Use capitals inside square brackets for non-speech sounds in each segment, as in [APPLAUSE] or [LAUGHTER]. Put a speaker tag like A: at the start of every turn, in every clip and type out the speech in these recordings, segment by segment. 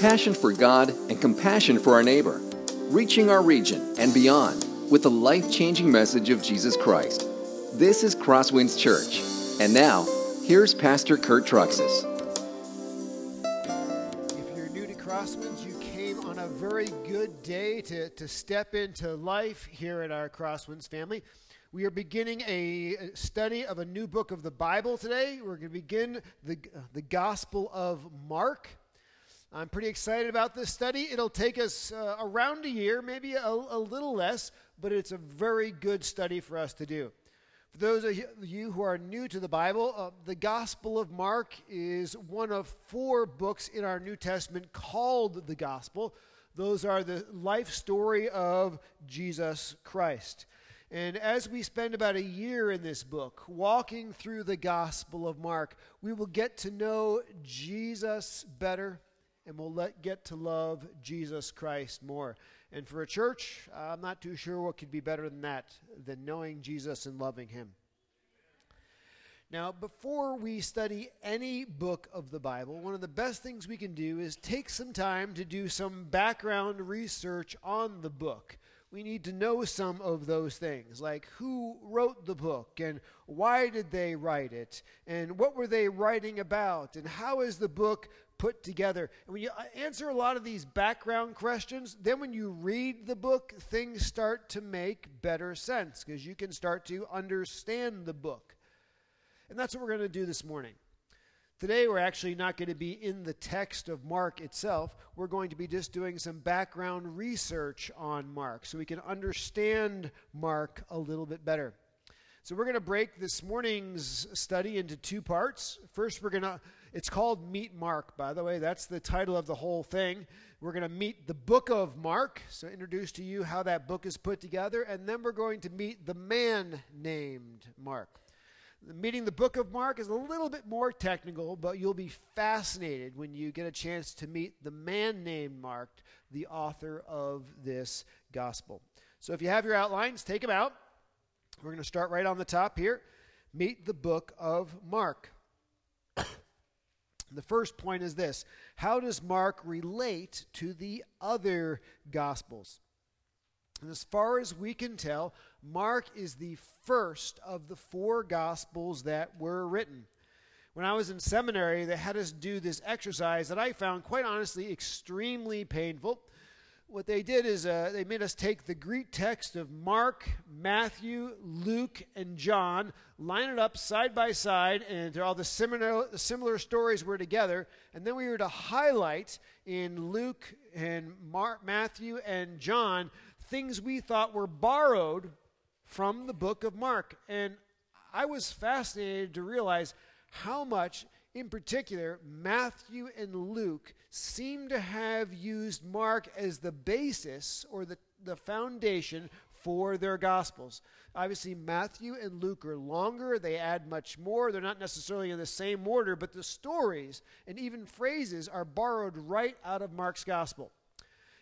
A: passion for God and compassion for our neighbor, reaching our region and beyond with the life changing message of Jesus Christ. This is Crosswinds Church. And now, here's Pastor Kurt Truxas.
B: If you're new to Crosswinds, you came on a very good day to, to step into life here at our Crosswinds family. We are beginning a study of a new book of the Bible today. We're going to begin the, the Gospel of Mark. I'm pretty excited about this study. It'll take us uh, around a year, maybe a, a, little less, but it's a very good study for us to do. For those of you who are new to the Bible, uh, the Gospel of Mark is one of four books in our New Testament called the Gospel. Those are the life story of Jesus Christ. And as we spend about a year in this book, walking through the Gospel of Mark, we will get to know Jesus better and we'll let, get to love Jesus Christ more. And for a church, I'm not too sure what could be better than that, than knowing Jesus and loving Him. Now, before we study any book of the Bible, one of the best things we can do is take some time to do some background research on the book. We need to know some of those things, like who wrote the book and why did they write it and what were they writing about and how is the book put together. And when you uh, answer a lot of these background questions, then when you read the book, things start to make better sense because you can start to understand the book. And that's what we're going to do this morning. Today, we're actually not going to be in the text of Mark itself. We're going to be just doing some background research on Mark so we can understand Mark a little bit better. So, we're going to break this morning's study into two parts. First, we're going to it's called Meet Mark, by the way. That's the title of the whole thing. We're going to meet the book of Mark, so introduce to you how that book is put together, and then we're going to meet the man named Mark. Meeting the book of Mark is a little bit more technical, but you'll be fascinated when you get a chance to meet the man named Mark, the author of this gospel. So if you have your outlines, take them out. We're going to start right on the top here. Meet the book of Mark. The first point is this How does Mark relate to the other Gospels? And as far as we can tell, Mark is the first of the four Gospels that were written. When I was in seminary, they had us do this exercise that I found, quite honestly, extremely painful what they did is uh, they made us take the Greek text of Mark, Matthew, Luke, and John, line it up side by side, and all the similar, similar stories were together. And then we were to highlight in Luke and Mark, Matthew and John things we thought were borrowed from the book of Mark. And I was fascinated to realize how much in particular, Matthew and Luke seem to have used Mark as the basis or the, the foundation for their gospels. Obviously, Matthew and Luke are longer, they add much more. They're not necessarily in the same order, but the stories and even phrases are borrowed right out of Mark's gospel.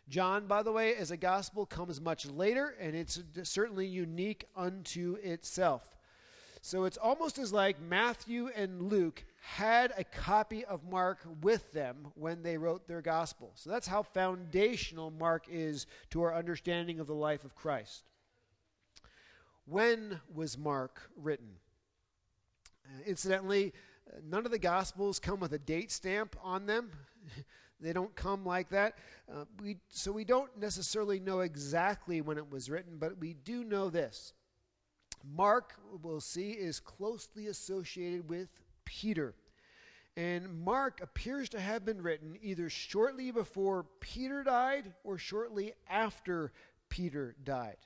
B: John, by the way, as a gospel, comes much later, and it's certainly unique unto itself. So it's almost as like Matthew and Luke had a copy of Mark with them when they wrote their gospel. So that's how foundational Mark is to our understanding of the life of Christ. When was Mark written? Uh, incidentally, uh, none of the gospels come with a date stamp on them. [LAUGHS] they don't come like that. Uh, we, so we don't necessarily know exactly when it was written, but we do know this. Mark, we'll see, is closely associated with Peter. And Mark appears to have been written either shortly before Peter died or shortly after Peter died.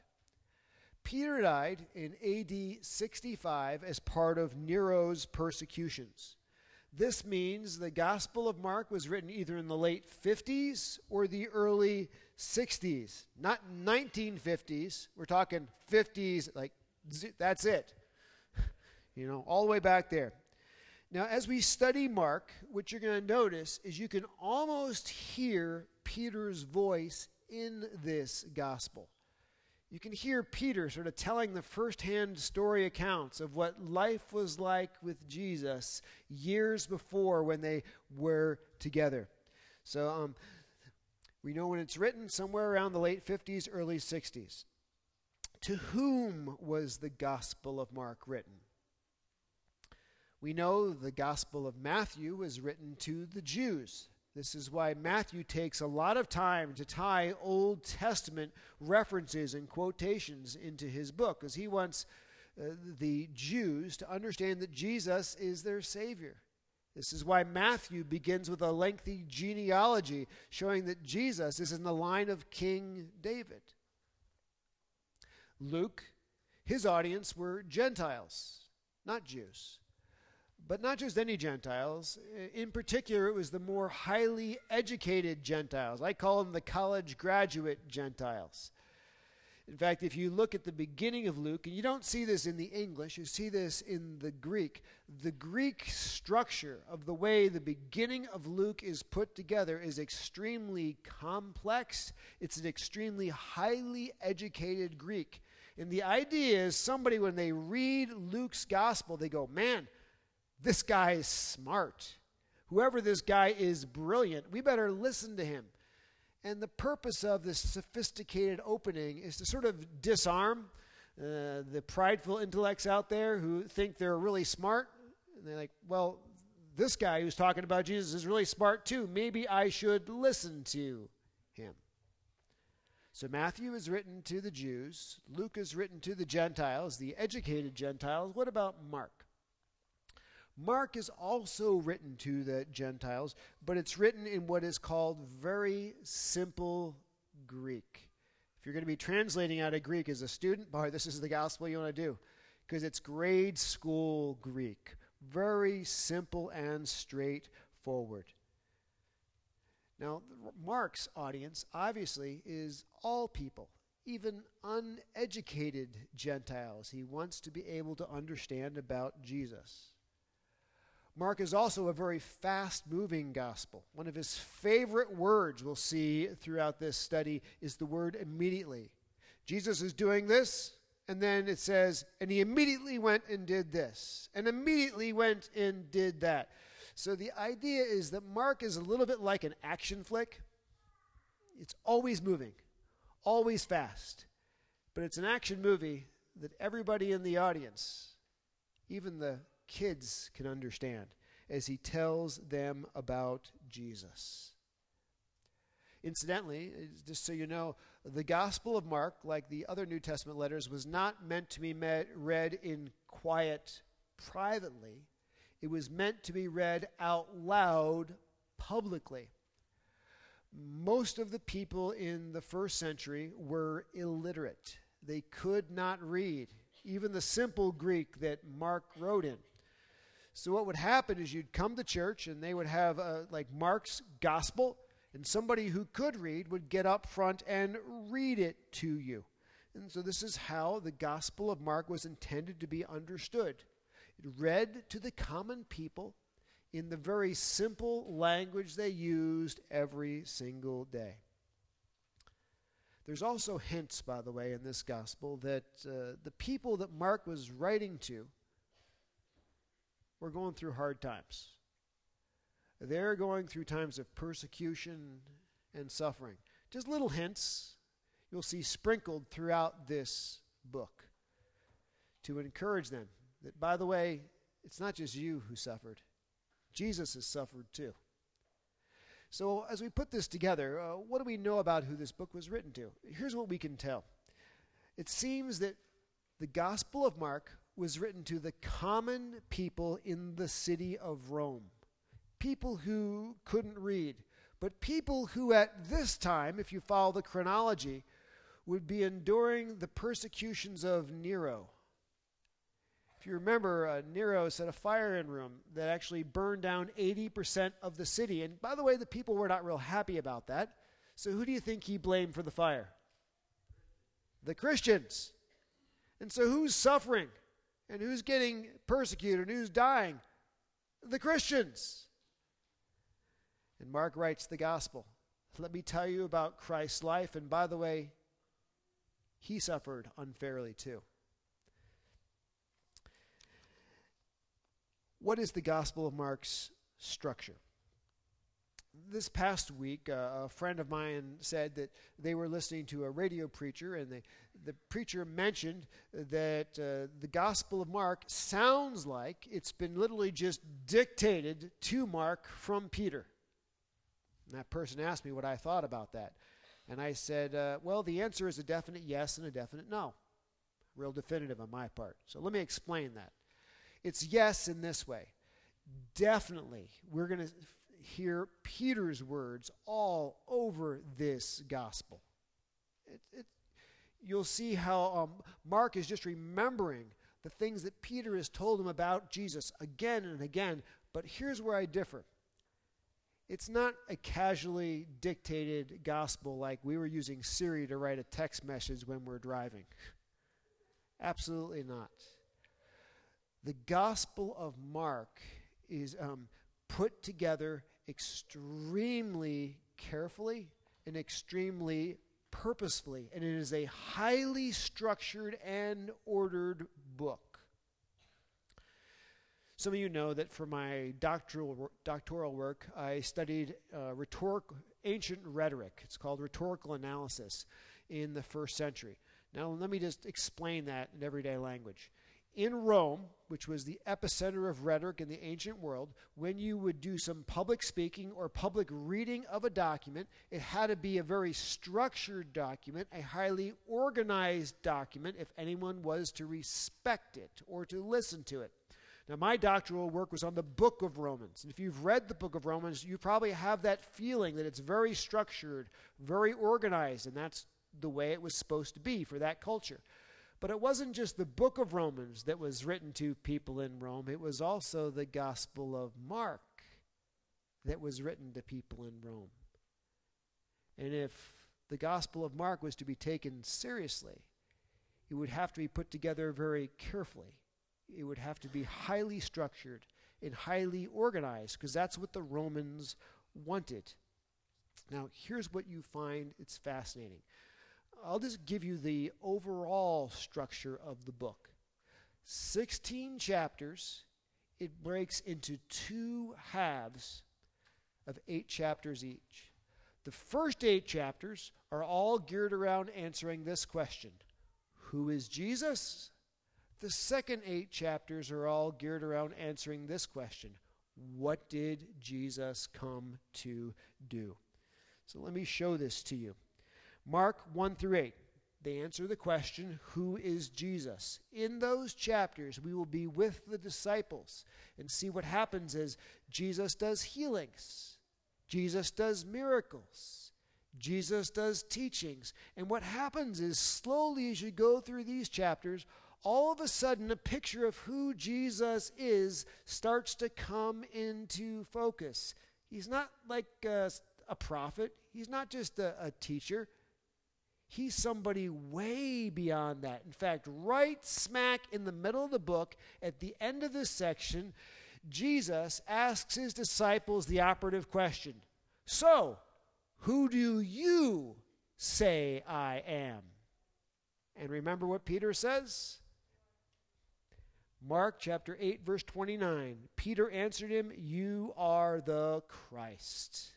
B: Peter died in AD 65 as part of Nero's persecutions. This means the Gospel of Mark was written either in the late 50s or the early 60s. Not 1950s. We're talking 50s, like that's it. [LAUGHS] You know, all the way back there. Now, as we study Mark, what you're going to notice is you can almost hear Peter's voice in this gospel. You can hear Peter sort of telling the firsthand story accounts of what life was like with Jesus years before when they were together. So, um, We know when it's written, somewhere around the late 50s, early 60s. To whom was the Gospel of Mark written? We know the Gospel of Matthew was written to the Jews. This is why Matthew takes a lot of time to tie Old Testament references and quotations into his book, because he wants uh, the Jews to understand that Jesus is their Savior. This is why Matthew begins with a lengthy genealogy showing that Jesus is in the line of King David. Luke, his audience were Gentiles, not Jews. But not just any Gentiles. In particular, it was the more highly educated Gentiles. I call them the college graduate Gentiles. In fact, if you look at the beginning of Luke, and you don't see this in the English, you see this in the Greek, the Greek structure of the way the beginning of Luke is put together is extremely complex. It's an extremely highly educated Greek. And the idea is somebody, when they read Luke's gospel, they go, man, this guy is smart. Whoever this guy is brilliant. We better listen to him. And the purpose of this sophisticated opening is to sort of disarm uh, the prideful intellects out there who think they're really smart. And they're like, well, this guy who's talking about Jesus is really smart too. Maybe I should listen to him. So Matthew is written to the Jews, Luke is written to the Gentiles, the educated Gentiles. What about Mark? Mark is also written to the Gentiles, but it's written in what is called very simple Greek. If you're going to be translating out of Greek as a student, boy, this is the gospel you want to do because it's grade school Greek. Very simple and straightforward. Now, Mark's audience obviously is all people, even uneducated Gentiles. He wants to be able to understand about Jesus. Mark is also a very fast moving gospel. One of his favorite words we'll see throughout this study is the word immediately. Jesus is doing this, and then it says, and he immediately went and did this, and immediately went and did that. So the idea is that Mark is a little bit like an action flick. It's always moving, always fast. But it's an action movie that everybody in the audience, even the kids can understand as he tells them about Jesus. Incidentally, just so you know, the Gospel of Mark, like the other New Testament letters, was not meant to be met, read in quiet privately. It was meant to be read out loud publicly. Most of the people in the first century were illiterate. They could not read, even the simple Greek that Mark wrote in. So what would happen is you'd come to church and they would have uh, like Mark's gospel, and somebody who could read would get up front and read it to you. And so this is how the gospel of Mark was intended to be understood. It read to the common people in the very simple language they used every single day. There's also hints, by the way, in this gospel that uh, the people that Mark was writing to we're going through hard times. They're going through times of persecution and suffering. Just little hints you'll see sprinkled throughout this book to encourage them that, by the way, it's not just you who suffered, Jesus has suffered too. So, as we put this together, uh, what do we know about who this book was written to? Here's what we can tell it seems that the Gospel of Mark was written to the common people in the city of Rome. People who couldn't read, but people who at this time, if you follow the chronology, would be enduring the persecutions of Nero. If you remember, uh, Nero set a fire in Rome that actually burned down 80% of the city. And by the way, the people were not real happy about that. So who do you think he blamed for the fire? The Christians. And so who's suffering? And who's getting persecuted? and Who's dying? The Christians. And Mark writes the gospel. Let me tell you about Christ's life. And by the way, he suffered unfairly too. What is the Gospel of Mark's structure? This past week, uh, a friend of mine said that they were listening to a radio preacher, and the, the preacher mentioned that uh, the Gospel of Mark sounds like it's been literally just dictated to Mark from Peter. And that person asked me what I thought about that. And I said, uh, well, the answer is a definite yes and a definite no. Real definitive on my part. So let me explain that. It's yes in this way. Definitely, we're going to hear Peter's words all over this gospel. It, it, you'll see how um, Mark is just remembering the things that Peter has told him about Jesus again and again. But here's where I differ it's not a casually dictated gospel like we were using Siri to write a text message when we're driving. Absolutely not. The Gospel of Mark is um, put together extremely carefully and extremely purposefully, and it is a highly structured and ordered book. Some of you know that for my doctoral, doctoral work, I studied uh, rhetoric, ancient rhetoric. It's called rhetorical analysis in the first century. Now, let me just explain that in everyday language. In Rome, which was the epicenter of rhetoric in the ancient world, when you would do some public speaking or public reading of a document, it had to be a very structured document, a highly organized document, if anyone was to respect it or to listen to it. Now, my doctoral work was on the book of Romans. And if you've read the book of Romans, you probably have that feeling that it's very structured, very organized, and that's the way it was supposed to be for that culture. But it wasn't just the book of Romans that was written to people in Rome, it was also the Gospel of Mark that was written to people in Rome. And if the Gospel of Mark was to be taken seriously, it would have to be put together very carefully it would have to be highly structured and highly organized because that's what the Romans wanted. Now, here's what you find it's fascinating. I'll just give you the overall structure of the book 16 chapters. It breaks into two halves of eight chapters each. The first eight chapters are all geared around answering this question Who is Jesus? The second eight chapters are all geared around answering this question What did Jesus come to do? So let me show this to you. Mark 1 through 8. They answer the question, Who is Jesus? In those chapters, we will be with the disciples and see what happens as Jesus does healings, Jesus does miracles, Jesus does teachings. And what happens is, slowly as you go through these chapters, all of a sudden a picture of who Jesus is starts to come into focus. He's not like a, a prophet, he's not just a, a teacher. He's somebody way beyond that. In fact, right smack in the middle of the book, at the end of this section, Jesus asks his disciples the operative question So, who do you say I am? And remember what Peter says? Mark chapter 8, verse 29. Peter answered him, You are the Christ.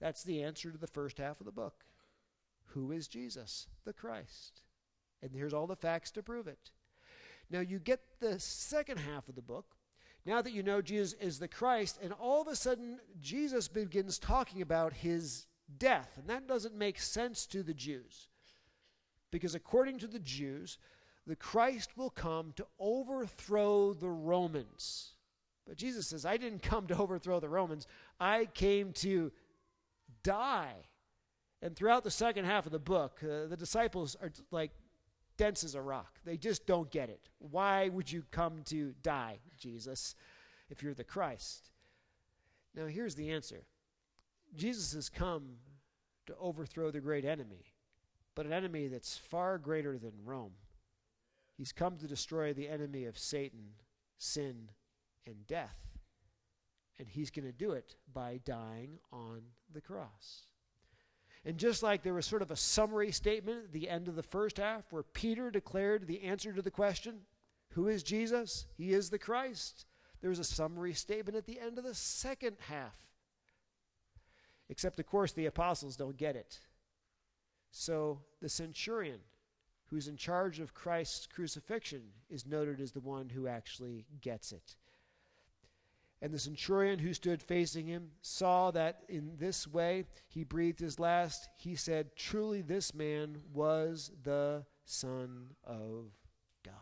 B: That's the answer to the first half of the book. Who is Jesus? The Christ. And here's all the facts to prove it. Now you get the second half of the book. Now that you know Jesus is the Christ, and all of a sudden Jesus begins talking about his death. And that doesn't make sense to the Jews. Because according to the Jews, the Christ will come to overthrow the Romans. But Jesus says, I didn't come to overthrow the Romans, I came to die. And throughout the second half of the book, uh, the disciples are like dense as a rock. They just don't get it. Why would you come to die, Jesus, if you're the Christ? Now, here's the answer Jesus has come to overthrow the great enemy, but an enemy that's far greater than Rome. He's come to destroy the enemy of Satan, sin, and death. And he's going to do it by dying on the cross. And just like there was sort of a summary statement at the end of the first half where Peter declared the answer to the question, Who is Jesus? He is the Christ. There was a summary statement at the end of the second half Except, of course, the apostles don't get it. So the centurion, who's in charge of Christ's crucifixion, is noted as the one who actually gets it. And the centurion who stood facing him saw that in this way he breathed his last. He said, Truly, this man was the Son of God.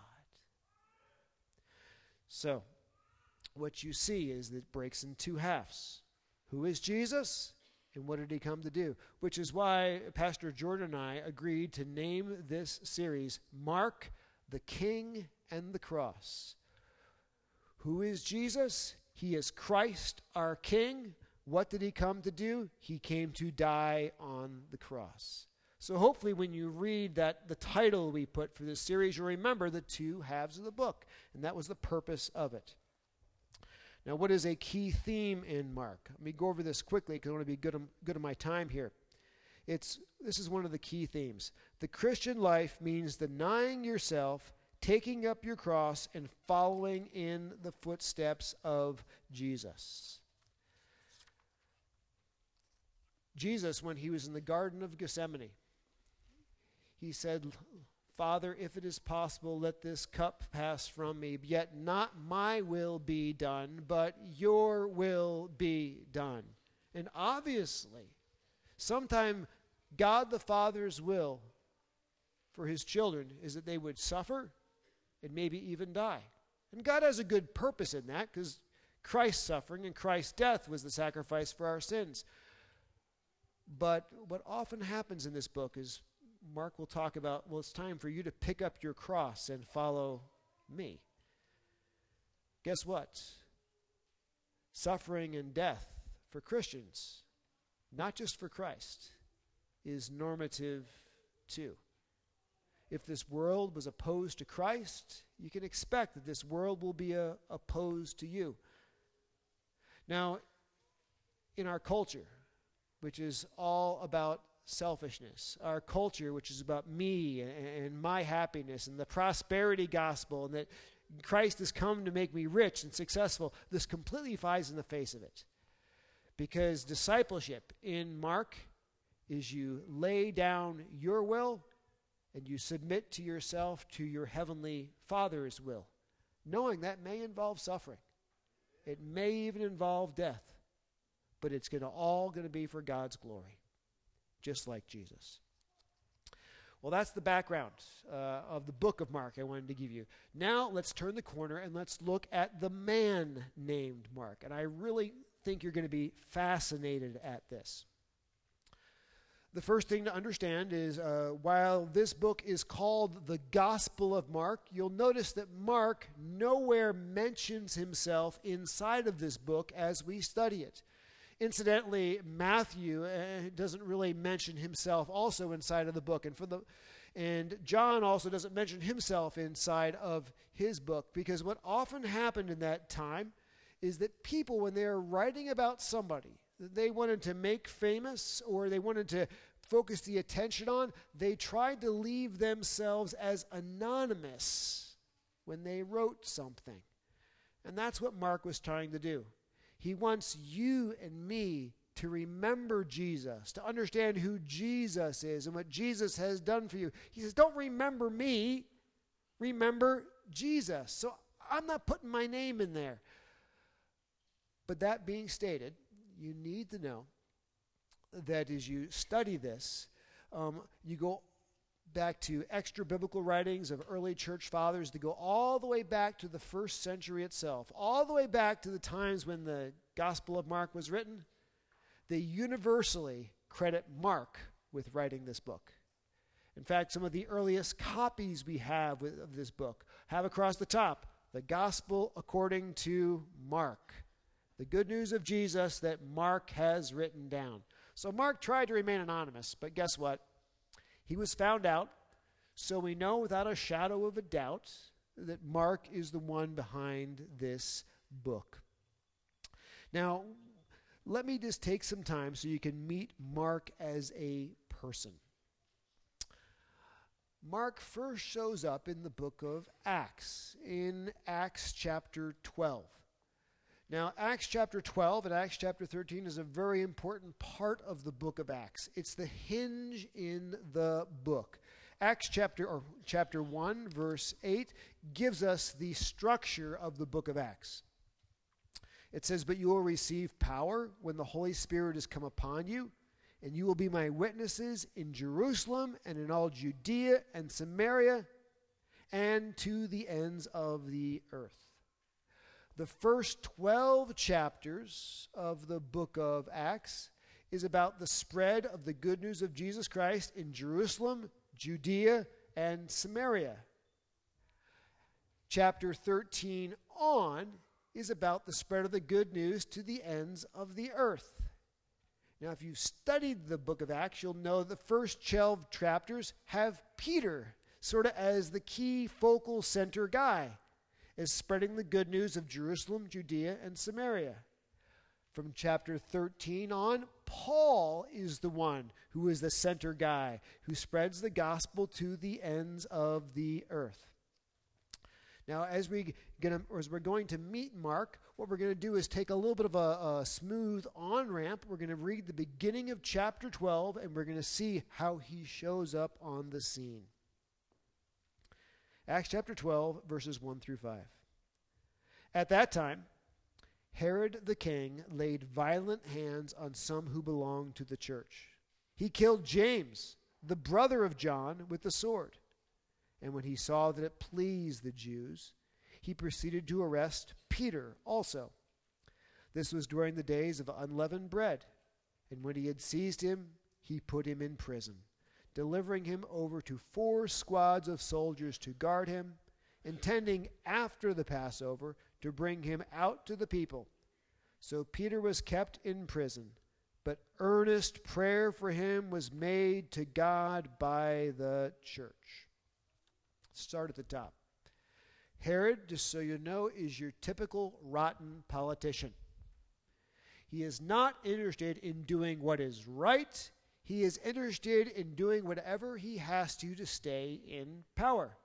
B: So, what you see is that it breaks in two halves. Who is Jesus? And what did he come to do? Which is why Pastor Jordan and I agreed to name this series Mark, the King, and the Cross. Who is Jesus? He is Christ, our King. What did he come to do? He came to die on the cross. So hopefully, when you read that the title we put for this series, you'll remember the two halves of the book, and that was the purpose of it. Now, what is a key theme in Mark? Let me go over this quickly because I want to be good, good of my time here. It's, this is one of the key themes. The Christian life means denying yourself, taking up your cross, and following in the footsteps of Jesus. Jesus, when he was in the Garden of Gethsemane, he said, Father, if it is possible, let this cup pass from me. Yet not my will be done, but your will be done. And obviously, sometime God the Father's will for his children is that they would suffer and maybe even die. And God has a good purpose in that because Christ's suffering and Christ's death was the sacrifice for our sins. But what often happens in this book is Mark will talk about, well, it's time for you to pick up your cross and follow me. Guess what? Suffering and death for Christians, not just for Christ, is normative too. If this world was opposed to Christ, you can expect that this world will be uh, opposed to you. Now, in our culture, which is all about selfishness. Our culture, which is about me and, and, my happiness and the prosperity gospel, and that Christ has come to make me rich and successful, this completely flies in the face of it. Because discipleship in Mark is you lay down your will and you submit to yourself to your heavenly Father's will, knowing that may involve suffering. It may even involve death, but it's going to all going to be for God's glory just like Jesus. Well, that's the background uh, of the book of Mark I wanted to give you. Now let's turn the corner and let's look at the man named Mark. And I really think you're going to be fascinated at this. The first thing to understand is uh, while this book is called the Gospel of Mark, you'll notice that Mark nowhere mentions himself inside of this book as we study it. Incidentally, Matthew uh, doesn't really mention himself also inside of the book, and for the and John also doesn't mention himself inside of his book because what often happened in that time is that people, when they're writing about somebody they wanted to make famous or they wanted to focus the attention on, they tried to leave themselves as anonymous when they wrote something. And that's what Mark was trying to do. He wants you and me to remember Jesus, to understand who Jesus is and what Jesus has done for you. He says, Don't remember me, remember Jesus. So I'm not putting my name in there. But that being stated, you need to know that as you study this, um, you go back to extra biblical writings of early church fathers to go all the way back to the first century itself, all the way back to the times when the Gospel of Mark was written. They universally credit Mark with writing this book. In fact, some of the earliest copies we have of this book have across the top the Gospel according to Mark. The good news of Jesus that Mark has written down. So Mark tried to remain anonymous, but guess what? He was found out, so we know without a shadow of a doubt that Mark is the one behind this book. Now, let me just take some time so you can meet Mark as a person. Mark first shows up in the book of Acts, in Acts chapter 12. Now, Acts chapter 12 and Acts chapter 13 is a very important part of the book of Acts. It's the hinge in the book. Acts chapter or chapter 1 verse 8 gives us the structure of the book of Acts. It says, "But you will receive power when the Holy Spirit has come upon you, and you will be my witnesses in Jerusalem and in all Judea and Samaria and to the ends of the earth." The first 12 chapters of the book of Acts is about the spread of the good news of Jesus Christ in Jerusalem, Judea, and Samaria. Chapter 13 on is about the spread of the good news to the ends of the earth. Now, if you've studied the book of Acts, you'll know the first 12 chapters have Peter sort of as the key focal center guy is spreading the good news of Jerusalem, Judea, and Samaria. From chapter 13 on, Paul is the one who is the center guy who spreads the gospel to the ends of the earth. Now, as, we gonna, as we're going to meet Mark, what we're going to do is take a little bit of a, a smooth on ramp. We're going to read the beginning of chapter 12, and we're going to see how he shows up on the scene. Acts chapter 12, verses 1 through 5. At that time, Herod the king laid violent hands on some who belonged to the church. He killed James, the brother of John, with the sword. And when he saw that it pleased the Jews, he proceeded to arrest Peter also. This was during the days of unleavened bread. And when he had seized him, he put him in prison delivering him over to four squads of soldiers to guard him, intending after the Passover to bring him out to the people. So Peter was kept in prison, but earnest prayer for him was made to God by the church. Start at the top. Herod, just so you know, is your typical rotten politician. He is not interested in doing what is right he is interested in doing whatever he has to to stay in power.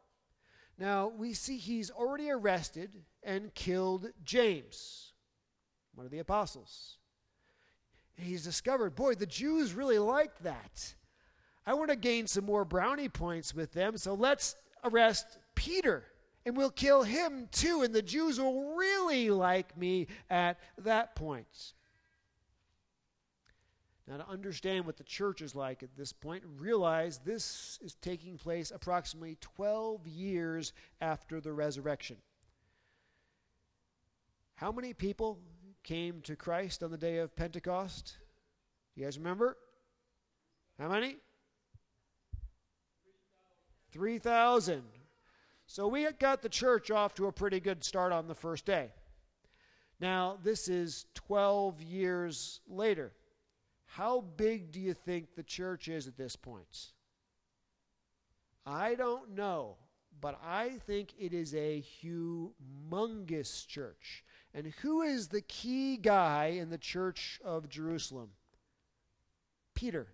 B: Now, we see he's already arrested and killed James, one of the apostles. And he's discovered, boy, the Jews really like that. I want to gain some more brownie points with them, so let's arrest Peter and we'll kill him too, and the Jews will really like me at that point. Now, to understand what the church is like at this point, realize this is taking place approximately 12 years after the resurrection. How many people came to Christ on the day of Pentecost? You guys remember? How many? 3,000. So we got the church off to a pretty good start on the first day. Now, this is 12 years later. How big do you think the church is at this point? I don't know, but I think it is a humongous church. And who is the key guy in the church of Jerusalem? Peter.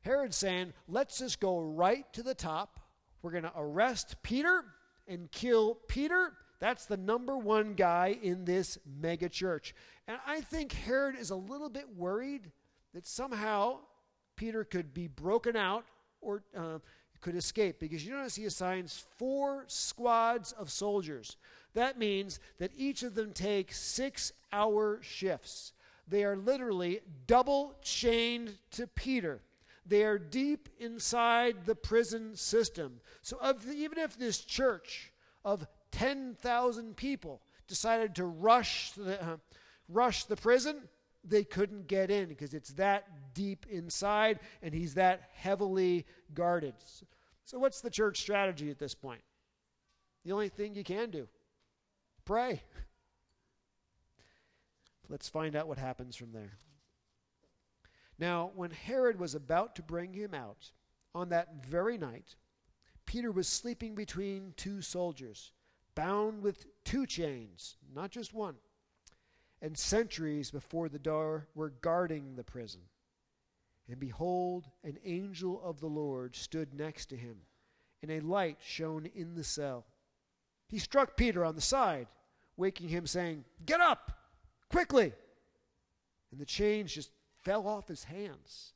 B: Herod's saying, let's just go right to the top. We're going to arrest Peter and kill Peter. That's the number one guy in this mega church. And I think Herod is a little bit worried that somehow Peter could be broken out or uh, could escape because you notice he assigns four squads of soldiers. That means that each of them take six hour shifts. They are literally double chained to Peter. They are deep inside the prison system. So, even if this church of 10,000 people decided to rush the, uh, rush the prison, they couldn't get in because it's that deep inside and he's that heavily guarded. So, what's the church strategy at this point? The only thing you can do pray. [LAUGHS] Let's find out what happens from there. Now, when Herod was about to bring him out, on that very night, Peter was sleeping between two soldiers, bound with two chains, not just one and sentries before the door were guarding the prison. And behold, an angel of the Lord stood next to him, and a light shone in the cell. He struck Peter on the side. waking him, saying, Get up! Quickly! And the chains just fell off his hands.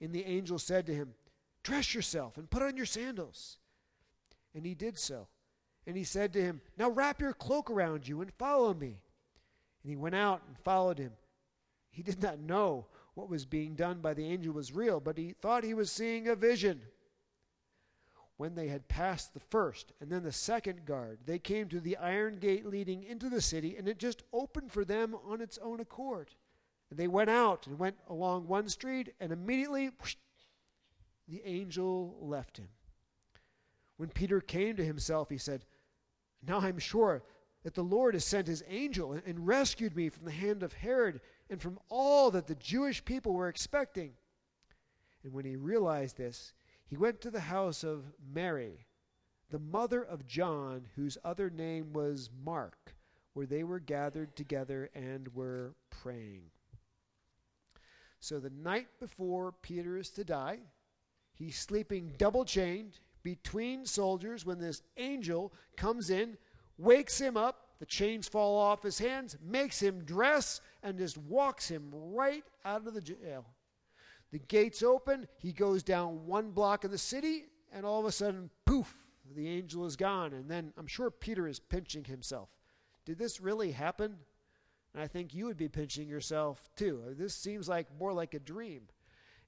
B: And the angel said to him, Dress yourself and put on your sandals. And he did so. And he said to him, Now wrap your cloak around you and follow me. And he went out and followed him. He did not know what was being done by the angel was real, but he thought he was seeing a vision. When they had passed the first and then the second guard, they came to the iron gate leading into the city, and it just opened for them on its own accord. And they went out and went along one street, and immediately whoosh, the angel left him. When Peter came to himself, he said, Now I'm sure that the Lord has sent his angel and rescued me from the hand of Herod and from all that the Jewish people were expecting. And when he realized this, he went to the house of Mary, the mother of John, whose other name was Mark, where they were gathered together and were praying. So the night before Peter is to die, he's sleeping double chained between soldiers when this angel comes in, wakes him up, the chains fall off his hands, makes him dress, and just walks him right out of the jail. The gates open, he goes down one block of the city, and all of a sudden, poof, the angel is gone. And then I'm sure Peter is pinching himself. Did this really happen? And I think you would be pinching yourself too. This seems like more like a dream.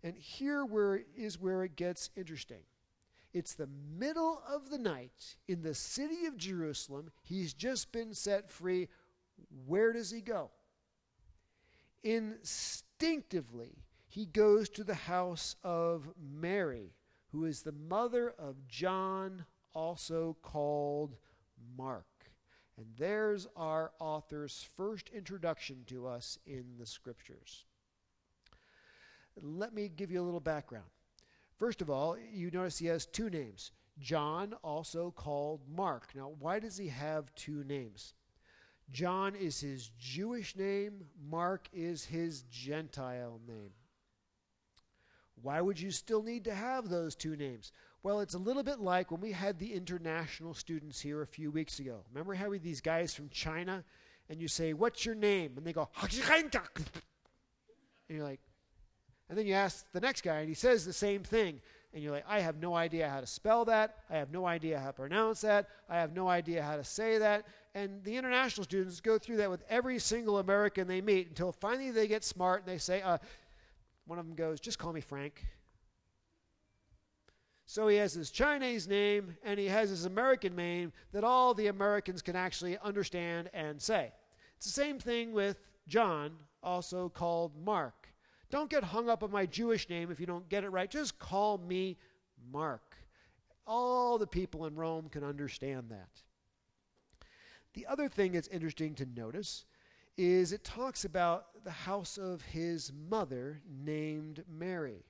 B: And here where is where it gets interesting. It's the middle of the night in the city of Jerusalem. He's just been set free. Where does he go? Instinctively, he goes to the house of Mary, who is the mother of John, also called Mark. And there's our author's first introduction to us in the scriptures. Let me give you a little background. First of all, you notice he has two names John, also called Mark. Now, why does he have two names? John is his Jewish name, Mark is his Gentile name. Why would you still need to have those two names? Well, it's a little bit like when we had the international students here a few weeks ago. Remember how we these guys from China and you say, What's your name? And they go, and you're like, and then you ask the next guy, and he says the same thing. And you're like, I have no idea how to spell that. I have no idea how to pronounce that. I have no idea how to say that. And the international students go through that with every single American they meet until finally they get smart and they say, uh, one of them goes, just call me Frank. So he has his Chinese name and he has his American name that all the Americans can actually understand and say. It's the same thing with John, also called Mark. Don't get hung up on my Jewish name if you don't get it right. Just call me Mark. All the people in Rome can understand that. The other thing that's interesting to notice is it talks about the house of his mother named Mary.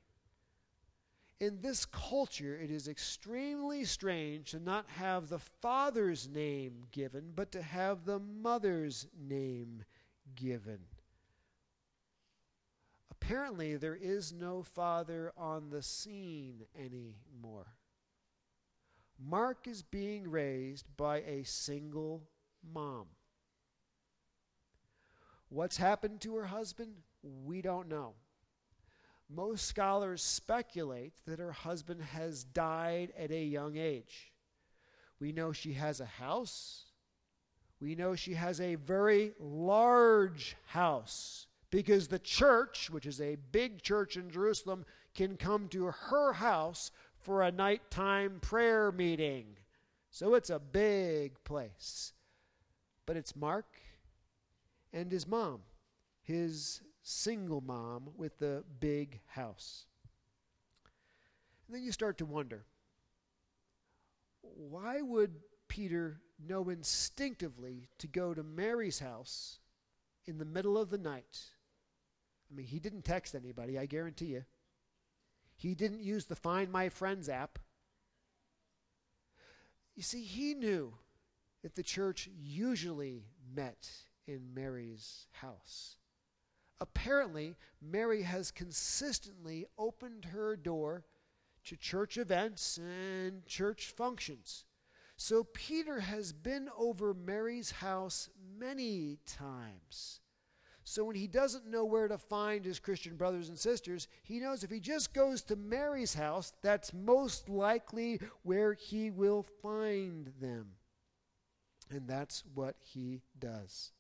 B: In this culture, it is extremely strange to not have the father's name given, but to have the mother's name given. Apparently, there is no father on the scene anymore. Mark is being raised by a single mom. What's happened to her husband? We don't know. Most scholars speculate that her husband has died at a young age. We know she has a house. We know she has a very large house because the church, which is a big church in Jerusalem, can come to her house for a nighttime prayer meeting. So it's a big place. But it's Mark and his mom, his single mom with the big house. And then you start to wonder why would Peter know instinctively to go to Mary's house in the middle of the night? I mean, he didn't text anybody, I guarantee you. He didn't use the Find My Friends app. You see, he knew that the church usually met in Mary's house. Apparently, Mary has consistently opened her door to church events and church functions. So Peter has been over Mary's house many times. So when he doesn't know where to find his Christian brothers and sisters, he knows if he just goes to Mary's house, that's most likely where he will find them. And that's what he does.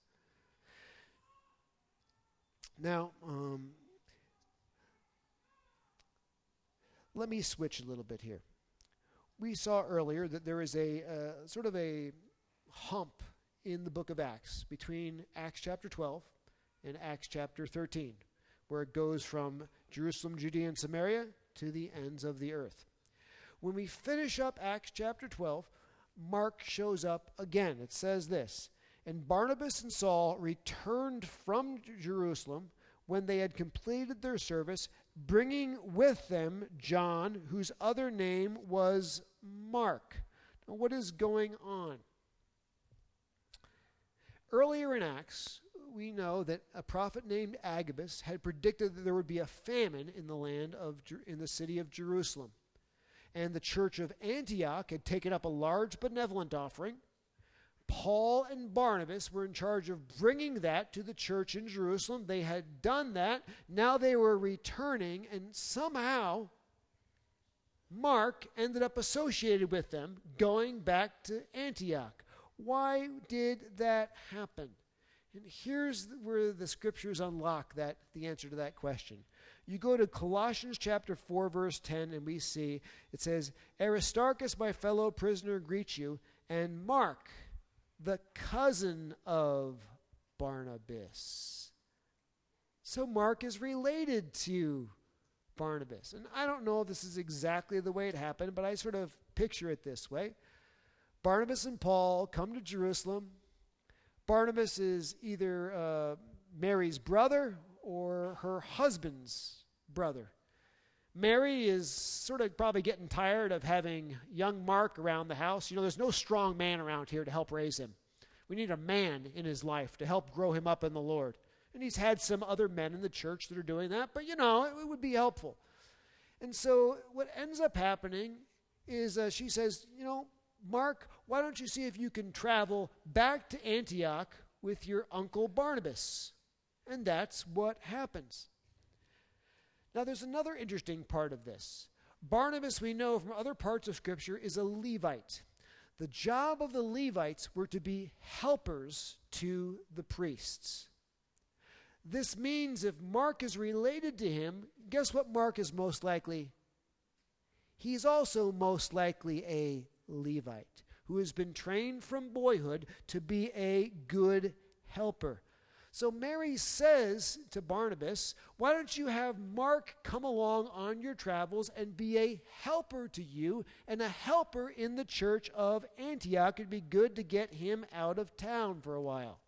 B: Now, um, let me switch a little bit here. We saw earlier that there is a uh, sort of a hump in the book of Acts between Acts chapter 12 in Acts chapter 13, where it goes from Jerusalem, Judea, and Samaria to the ends of the earth. When we finish up Acts chapter 12, Mark shows up again. It says this And Barnabas and Saul returned from Jerusalem when they had completed their service, bringing with them John, whose other name was Mark. Now, what is going on? Earlier in Acts, we know that a prophet named Agabus had predicted that there would be a famine in the land of in the city of Jerusalem. And the church of Antioch had taken up a large benevolent offering. Paul and Barnabas were in charge of bringing that to the church in Jerusalem. They had done that. Now they were returning, and somehow Mark ended up associated with them, going back to Antioch. Why did that happen? And here's where the scriptures unlock that the answer to that question. You go to Colossians chapter 4 verse 10 and we see it says Aristarchus my fellow prisoner greets you and Mark the cousin of Barnabas. So Mark is related to Barnabas. And I don't know if this is exactly the way it happened, but I sort of picture it this way. Barnabas and Paul come to Jerusalem Barnabas is either uh, Mary's brother or her husband's brother. Mary is sort of probably getting tired of having young Mark around the house. You know, there's no strong man around here to help raise him. We need a man in his life to help grow him up in the Lord. And he's had some other men in the church that are doing that, but you know, it, it would be helpful. And so what ends up happening is uh, she says, You know, Mark, why don't you see if you can travel back to Antioch with your uncle Barnabas? And that's what happens. Now, there's another interesting part of this. Barnabas, we know from other parts of Scripture, is a Levite. The job of the Levites were to be helpers to the priests. This means if Mark is related to him, guess what Mark is most likely? He's also most likely a Levite who has been trained from boyhood to be a good helper. So Mary says to Barnabas, Why don't you have Mark come along on your travels and be a helper to you and a helper in the church of Antioch? It'd be good to get him out of town for a while.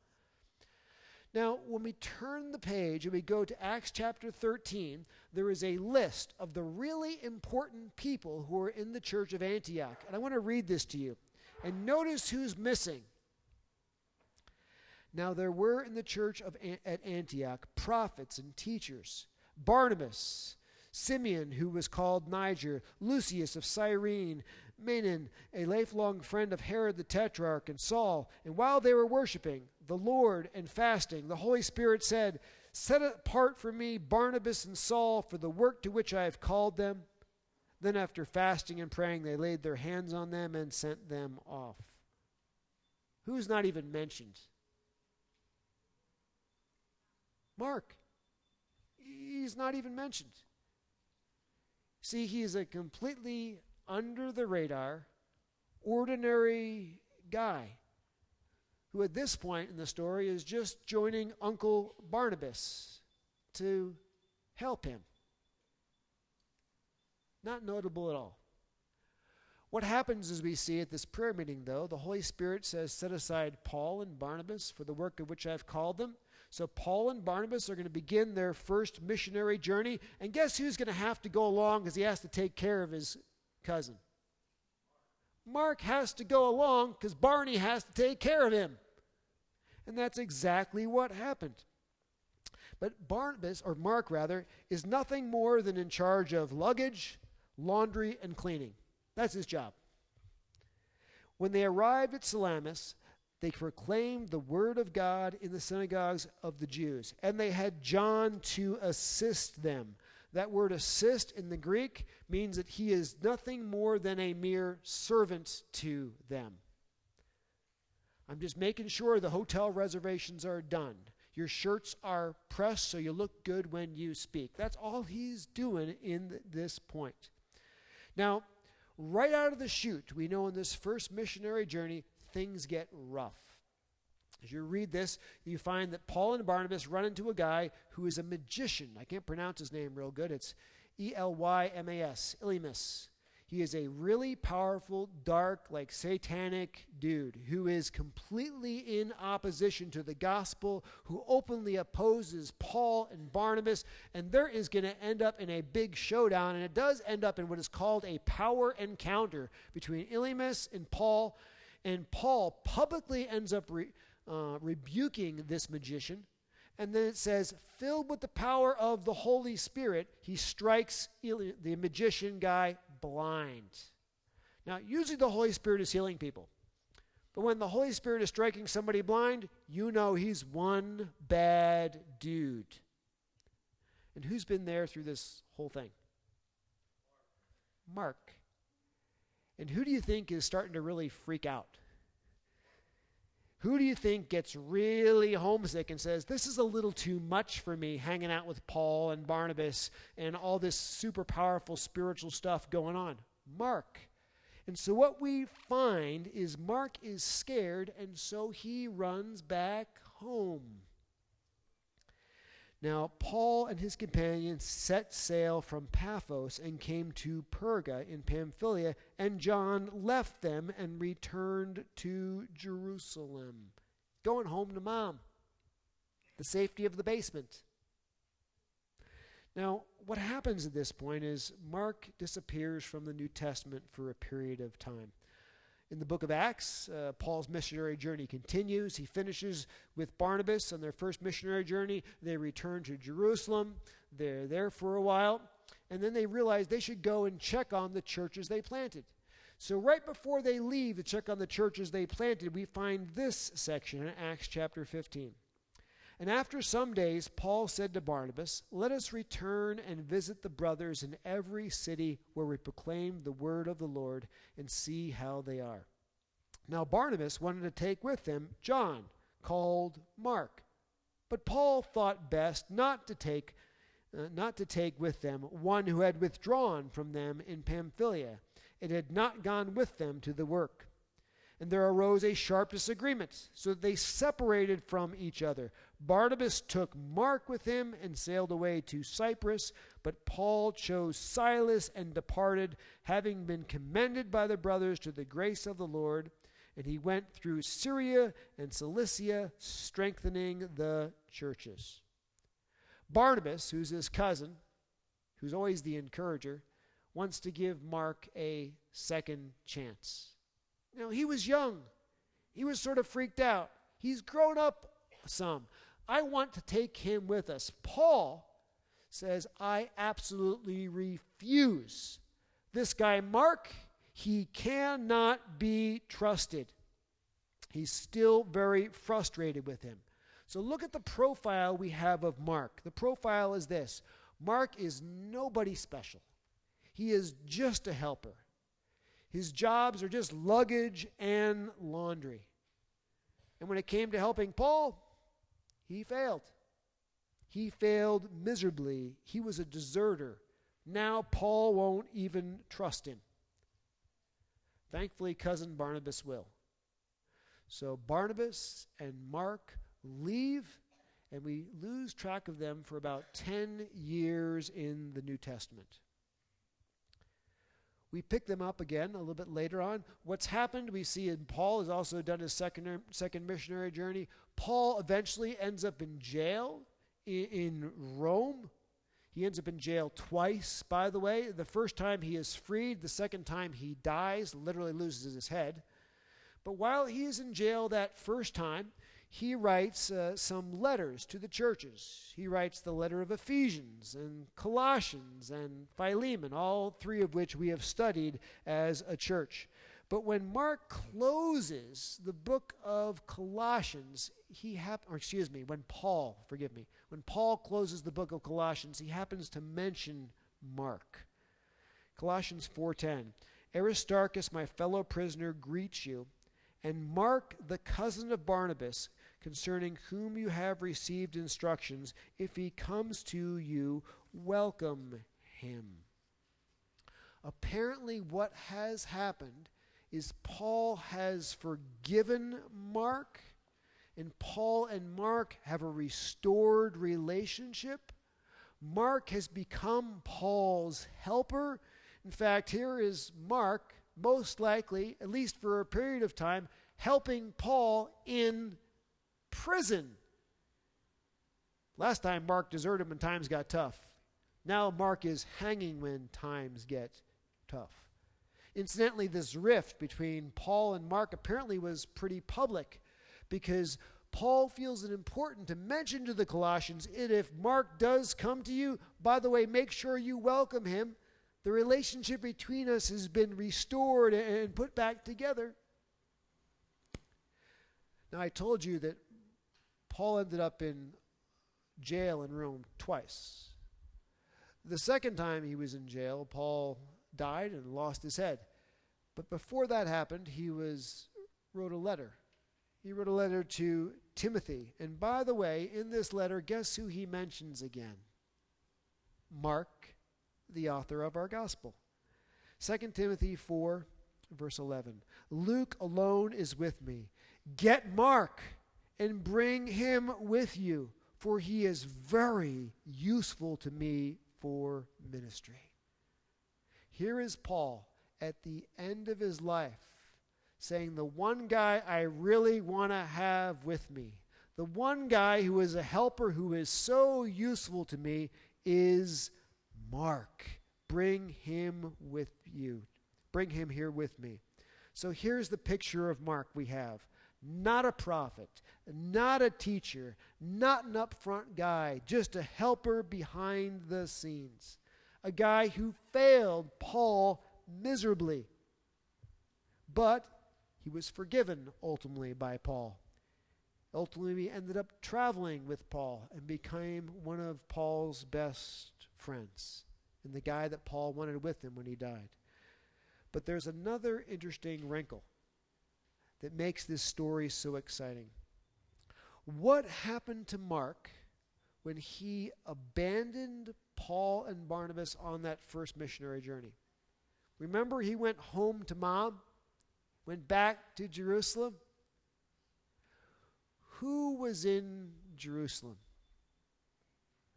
B: Now, when we turn the page and we go to Acts chapter 13, there is a list of the really important people who are in the church of Antioch. And I want to read this to you. And notice who's missing. Now, there were in the church of, at Antioch prophets and teachers Barnabas, Simeon, who was called Niger, Lucius of Cyrene, Manaen, a lifelong friend of Herod the Tetrarch, and Saul. And while they were worshiping the Lord and fasting, the Holy Spirit said, Set apart for me Barnabas and Saul for the work to which I have called them. Then, after fasting and praying, they laid their hands on them and sent them off. Who's not even mentioned? Mark. He's not even mentioned. See, he's a completely under the radar, ordinary guy who, at this point in the story, is just joining Uncle Barnabas to help him. Not notable at all. What happens as we see at this prayer meeting, though, the Holy Spirit says, Set aside Paul and Barnabas for the work of which I've called them. So Paul and Barnabas are going to begin their first missionary journey. And guess who's going to have to go along because he has to take care of his cousin. Mark has to go along because Barney has to take care of him. And that's exactly what happened. But Barnabas, or Mark rather, is nothing more than in charge of luggage, laundry, and cleaning. That's his job. When they arrived at Salamis, they proclaimed the word of God in the synagogues of the Jews, and they had John to assist them. That word assist in the Greek means that he is nothing more than a mere servant to them. I'm just making sure the hotel reservations are done. Your shirts are pressed so you look good when you speak. That's all he's doing in this point. Now, right out of the chute, we know in this first missionary journey, things get rough. As you read this, you find that Paul and Barnabas run into a guy who is a magician. I can't pronounce his name real good. It's E L Y M A S, Elymas. He is a really powerful, dark, like satanic dude who is completely in opposition to the gospel, who openly opposes Paul and Barnabas, and there is going to end up in a big showdown, and it does end up in what is called a power encounter between Elymas and Paul, and Paul publicly ends up re, uh, rebuking this magician. And then it says, filled with the power of the Holy Spirit, he strikes the magician guy blind. Now, usually the Holy Spirit is healing people. But when the Holy Spirit is striking somebody blind, you know he's one bad dude. And who's been there through this whole thing? Mark. And who do you think is starting to really freak out? Who do you think gets really homesick and says, This is a little too much for me, hanging out with Paul and Barnabas and all this super powerful spiritual stuff going on? Mark. And so what we find is Mark is scared, and so he runs back home. Now, Paul and his companions set sail from Paphos and came to Perga in Pamphylia, and John left them and returned to Jerusalem, going home to mom. The safety of the basement. Now, what happens at this point is Mark disappears from the New Testament for a period of time. In the book of Acts, uh, Paul's missionary journey continues. He finishes with Barnabas on their first missionary journey. They return to Jerusalem. They're there for a while. And then they realize they should go and check on the churches they planted. So, right before they leave to check on the churches they planted, we find this section in Acts chapter 15. And after some days, Paul said to Barnabas, Let us return and visit the brothers in every city where we proclaim the word of the Lord and see how they are. Now, Barnabas wanted to take with them John, called Mark. But Paul thought best not to take uh, not to take with them one who had withdrawn from them in Pamphylia and had not gone with them to the work. And there arose a sharp disagreement, so that they separated from each other. Barnabas took Mark with him and sailed away to Cyprus, but Paul chose Silas and departed, having been commended by the brothers to the grace of the Lord. And he went through Syria and Cilicia, strengthening the churches. Barnabas, who's his cousin, who's always the encourager, wants to give Mark a second chance. Now, he was young, he was sort of freaked out. He's grown up some. I want to take him with us. Paul says, I absolutely refuse. This guy, Mark, he cannot be trusted. He's still very frustrated with him. So look at the profile we have of Mark. The profile is this Mark is nobody special, he is just a helper. His jobs are just luggage and laundry. And when it came to helping Paul, he failed. He failed miserably. He was a deserter. Now Paul won't even trust him. Thankfully, cousin Barnabas will. So Barnabas and Mark leave, and we lose track of them for about 10 years in the New Testament. We pick them up again a little bit later on. What's happened, we see in Paul has also done his second, second missionary journey. Paul eventually ends up in jail in, in Rome. He ends up in jail twice, by the way. The first time he is freed, the second time he dies, literally loses his head. But while he is in jail that first time, he writes uh, some letters to the churches. He writes the letter of Ephesians and Colossians and Philemon, all three of which we have studied as a church. But when Mark closes the book of Colossians, he hap- or excuse me, when Paul, forgive me, when Paul closes the book of Colossians, he happens to mention Mark. Colossians 4:10. Aristarchus, my fellow prisoner, greets you, and Mark, the cousin of Barnabas, concerning whom you have received instructions, if he comes to you, welcome him. Apparently, what has happened is Paul has forgiven Mark, and Paul and Mark have a restored relationship. Mark has become Paul's helper. In fact, here is Mark, most likely, at least for a period of time, helping Paul in prison. Last time Mark deserted when times got tough. Now Mark is hanging when times get tough. Incidentally, this rift between Paul and Mark apparently was pretty public because Paul feels it important to mention to the Colossians that if Mark does come to you, by the way, make sure you welcome him. The relationship between us has been restored and put back together. Now, I told you that Paul ended up in jail in Rome twice. The second time he was in jail, Paul died and lost his head. But before that happened, he was wrote a letter. He wrote a letter to Timothy. And by the way, in this letter, guess who he mentions again? Mark, the author of our gospel. 2 Timothy 4, verse 11. Luke alone is with me. Get Mark and bring him with you, for he is very useful to me for ministry. Here is Paul at the end of his life saying, The one guy I really want to have with me, the one guy who is a helper who is so useful to me is Mark. Bring him with you. Bring him here with me. So here's the picture of Mark we have not a prophet, not a teacher, not an upfront guy, just a helper behind the scenes a guy who failed Paul miserably. But he was forgiven ultimately by Paul. Ultimately, he ended up traveling with Paul and became one of Paul's best friends and the guy that Paul wanted with him when he died. But there's another interesting wrinkle that makes this story so exciting. What happened to Mark when he abandoned Paul and Barnabas on that first missionary journey. Remember, he went home to mom, went back to Jerusalem. Who was in Jerusalem?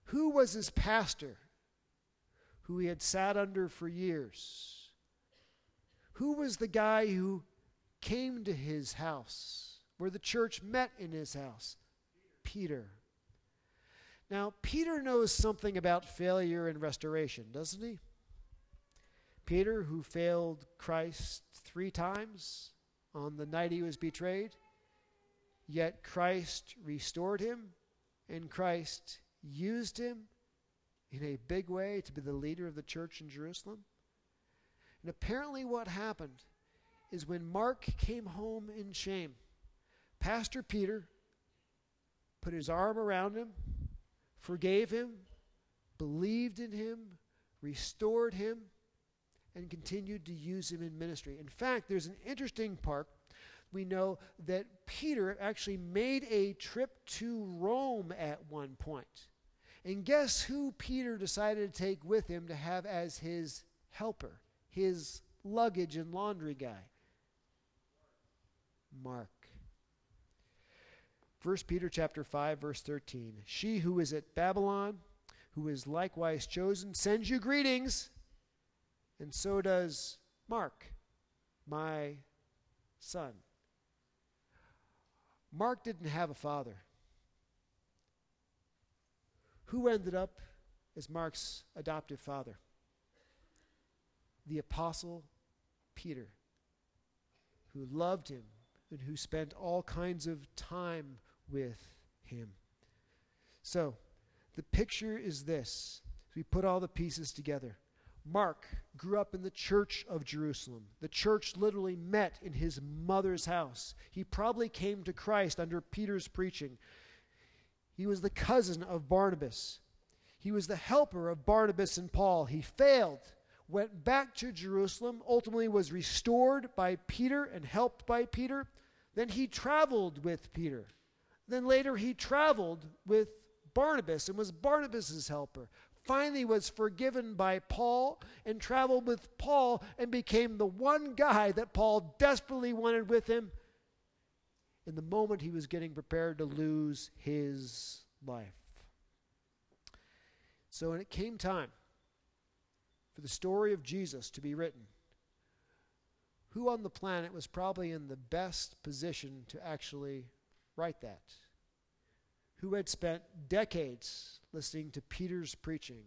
B: Who was his pastor who he had sat under for years? Who was the guy who came to his house, where the church met in his house? Peter. Now, Peter knows something about failure and restoration, doesn't he? Peter, who failed Christ three times on the night he was betrayed, yet Christ restored him and Christ used him in a big way to be the leader of the church in Jerusalem. And apparently, what happened is when Mark came home in shame, Pastor Peter put his arm around him forgave him, believed in him, restored him, and continued to use him in ministry. In fact, there's an interesting part. We know that Peter actually made a trip to Rome at one point. And guess who Peter decided to take with him to have as his helper, his luggage and laundry guy? Mark. 1 Peter chapter 5 verse 13. She who is at Babylon, who is likewise chosen, sends you greetings, and so does Mark, my son. Mark didn't have a father. Who ended up as Mark's adoptive father? The apostle Peter, who loved him and who spent all kinds of time with him. So, the picture is this. We put all the pieces together. Mark grew up in the church of Jerusalem. The church literally met in his mother's house. He probably came to Christ under Peter's preaching. He was the cousin of Barnabas. He was the helper of Barnabas and Paul. He failed, went back to Jerusalem, ultimately was restored by Peter and helped by Peter. Then he traveled with Peter. Then later he traveled with Barnabas and was Barnabas's helper. Finally was forgiven by Paul and traveled with Paul and became the one guy that Paul desperately wanted with him in the moment he was getting prepared to lose his life. So when it came time for the story of Jesus to be written, who on the planet was probably in the best position to actually write that? Who had spent decades listening to Peter's preaching,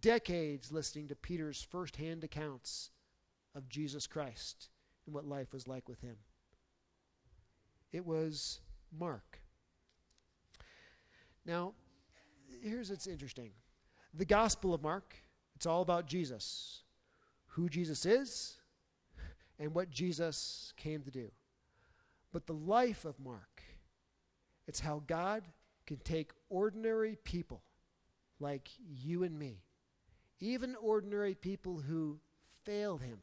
B: decades listening to Peter's firsthand accounts of Jesus Christ and what life was like with him? It was Mark. Now, here's what's interesting the Gospel of Mark, it's all about Jesus, who Jesus is, and what Jesus came to do. But the life of Mark, it's how God can take ordinary people like you and me, even ordinary people who failed him,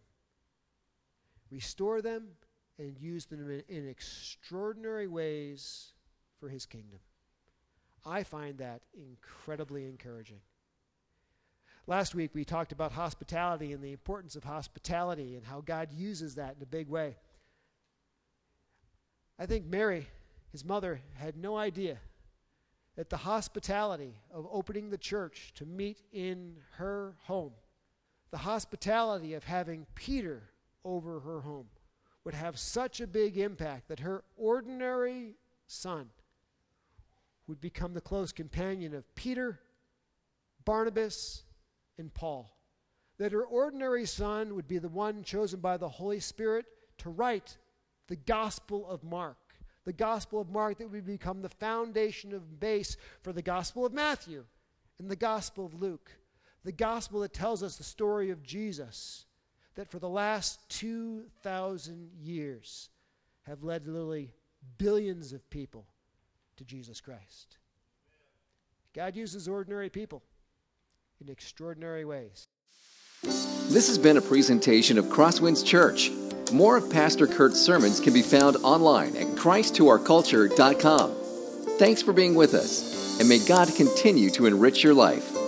B: restore them and use them in extraordinary ways for his kingdom. I find that incredibly encouraging. Last week we talked about hospitality and the importance of hospitality and how God uses that in a big way. I think Mary, his mother, had no idea that the hospitality of opening the church to meet in her home, the hospitality of having Peter over her home, would have such a big impact that her ordinary son would become the close companion of Peter, Barnabas, and Paul. That her ordinary son would be the one chosen by the Holy Spirit to write the Gospel of Mark. The Gospel of Mark that would become the foundation of base for the Gospel of Matthew and the Gospel of Luke. The Gospel that tells us the story of Jesus that for the last 2,000 years have led literally billions of people to Jesus Christ. God uses ordinary people in extraordinary ways.
A: This has been a presentation of Crosswinds Church. More of Pastor Kurt's sermons can be found online at christtourculture.com. Thanks for being with us, and may God continue to enrich your life.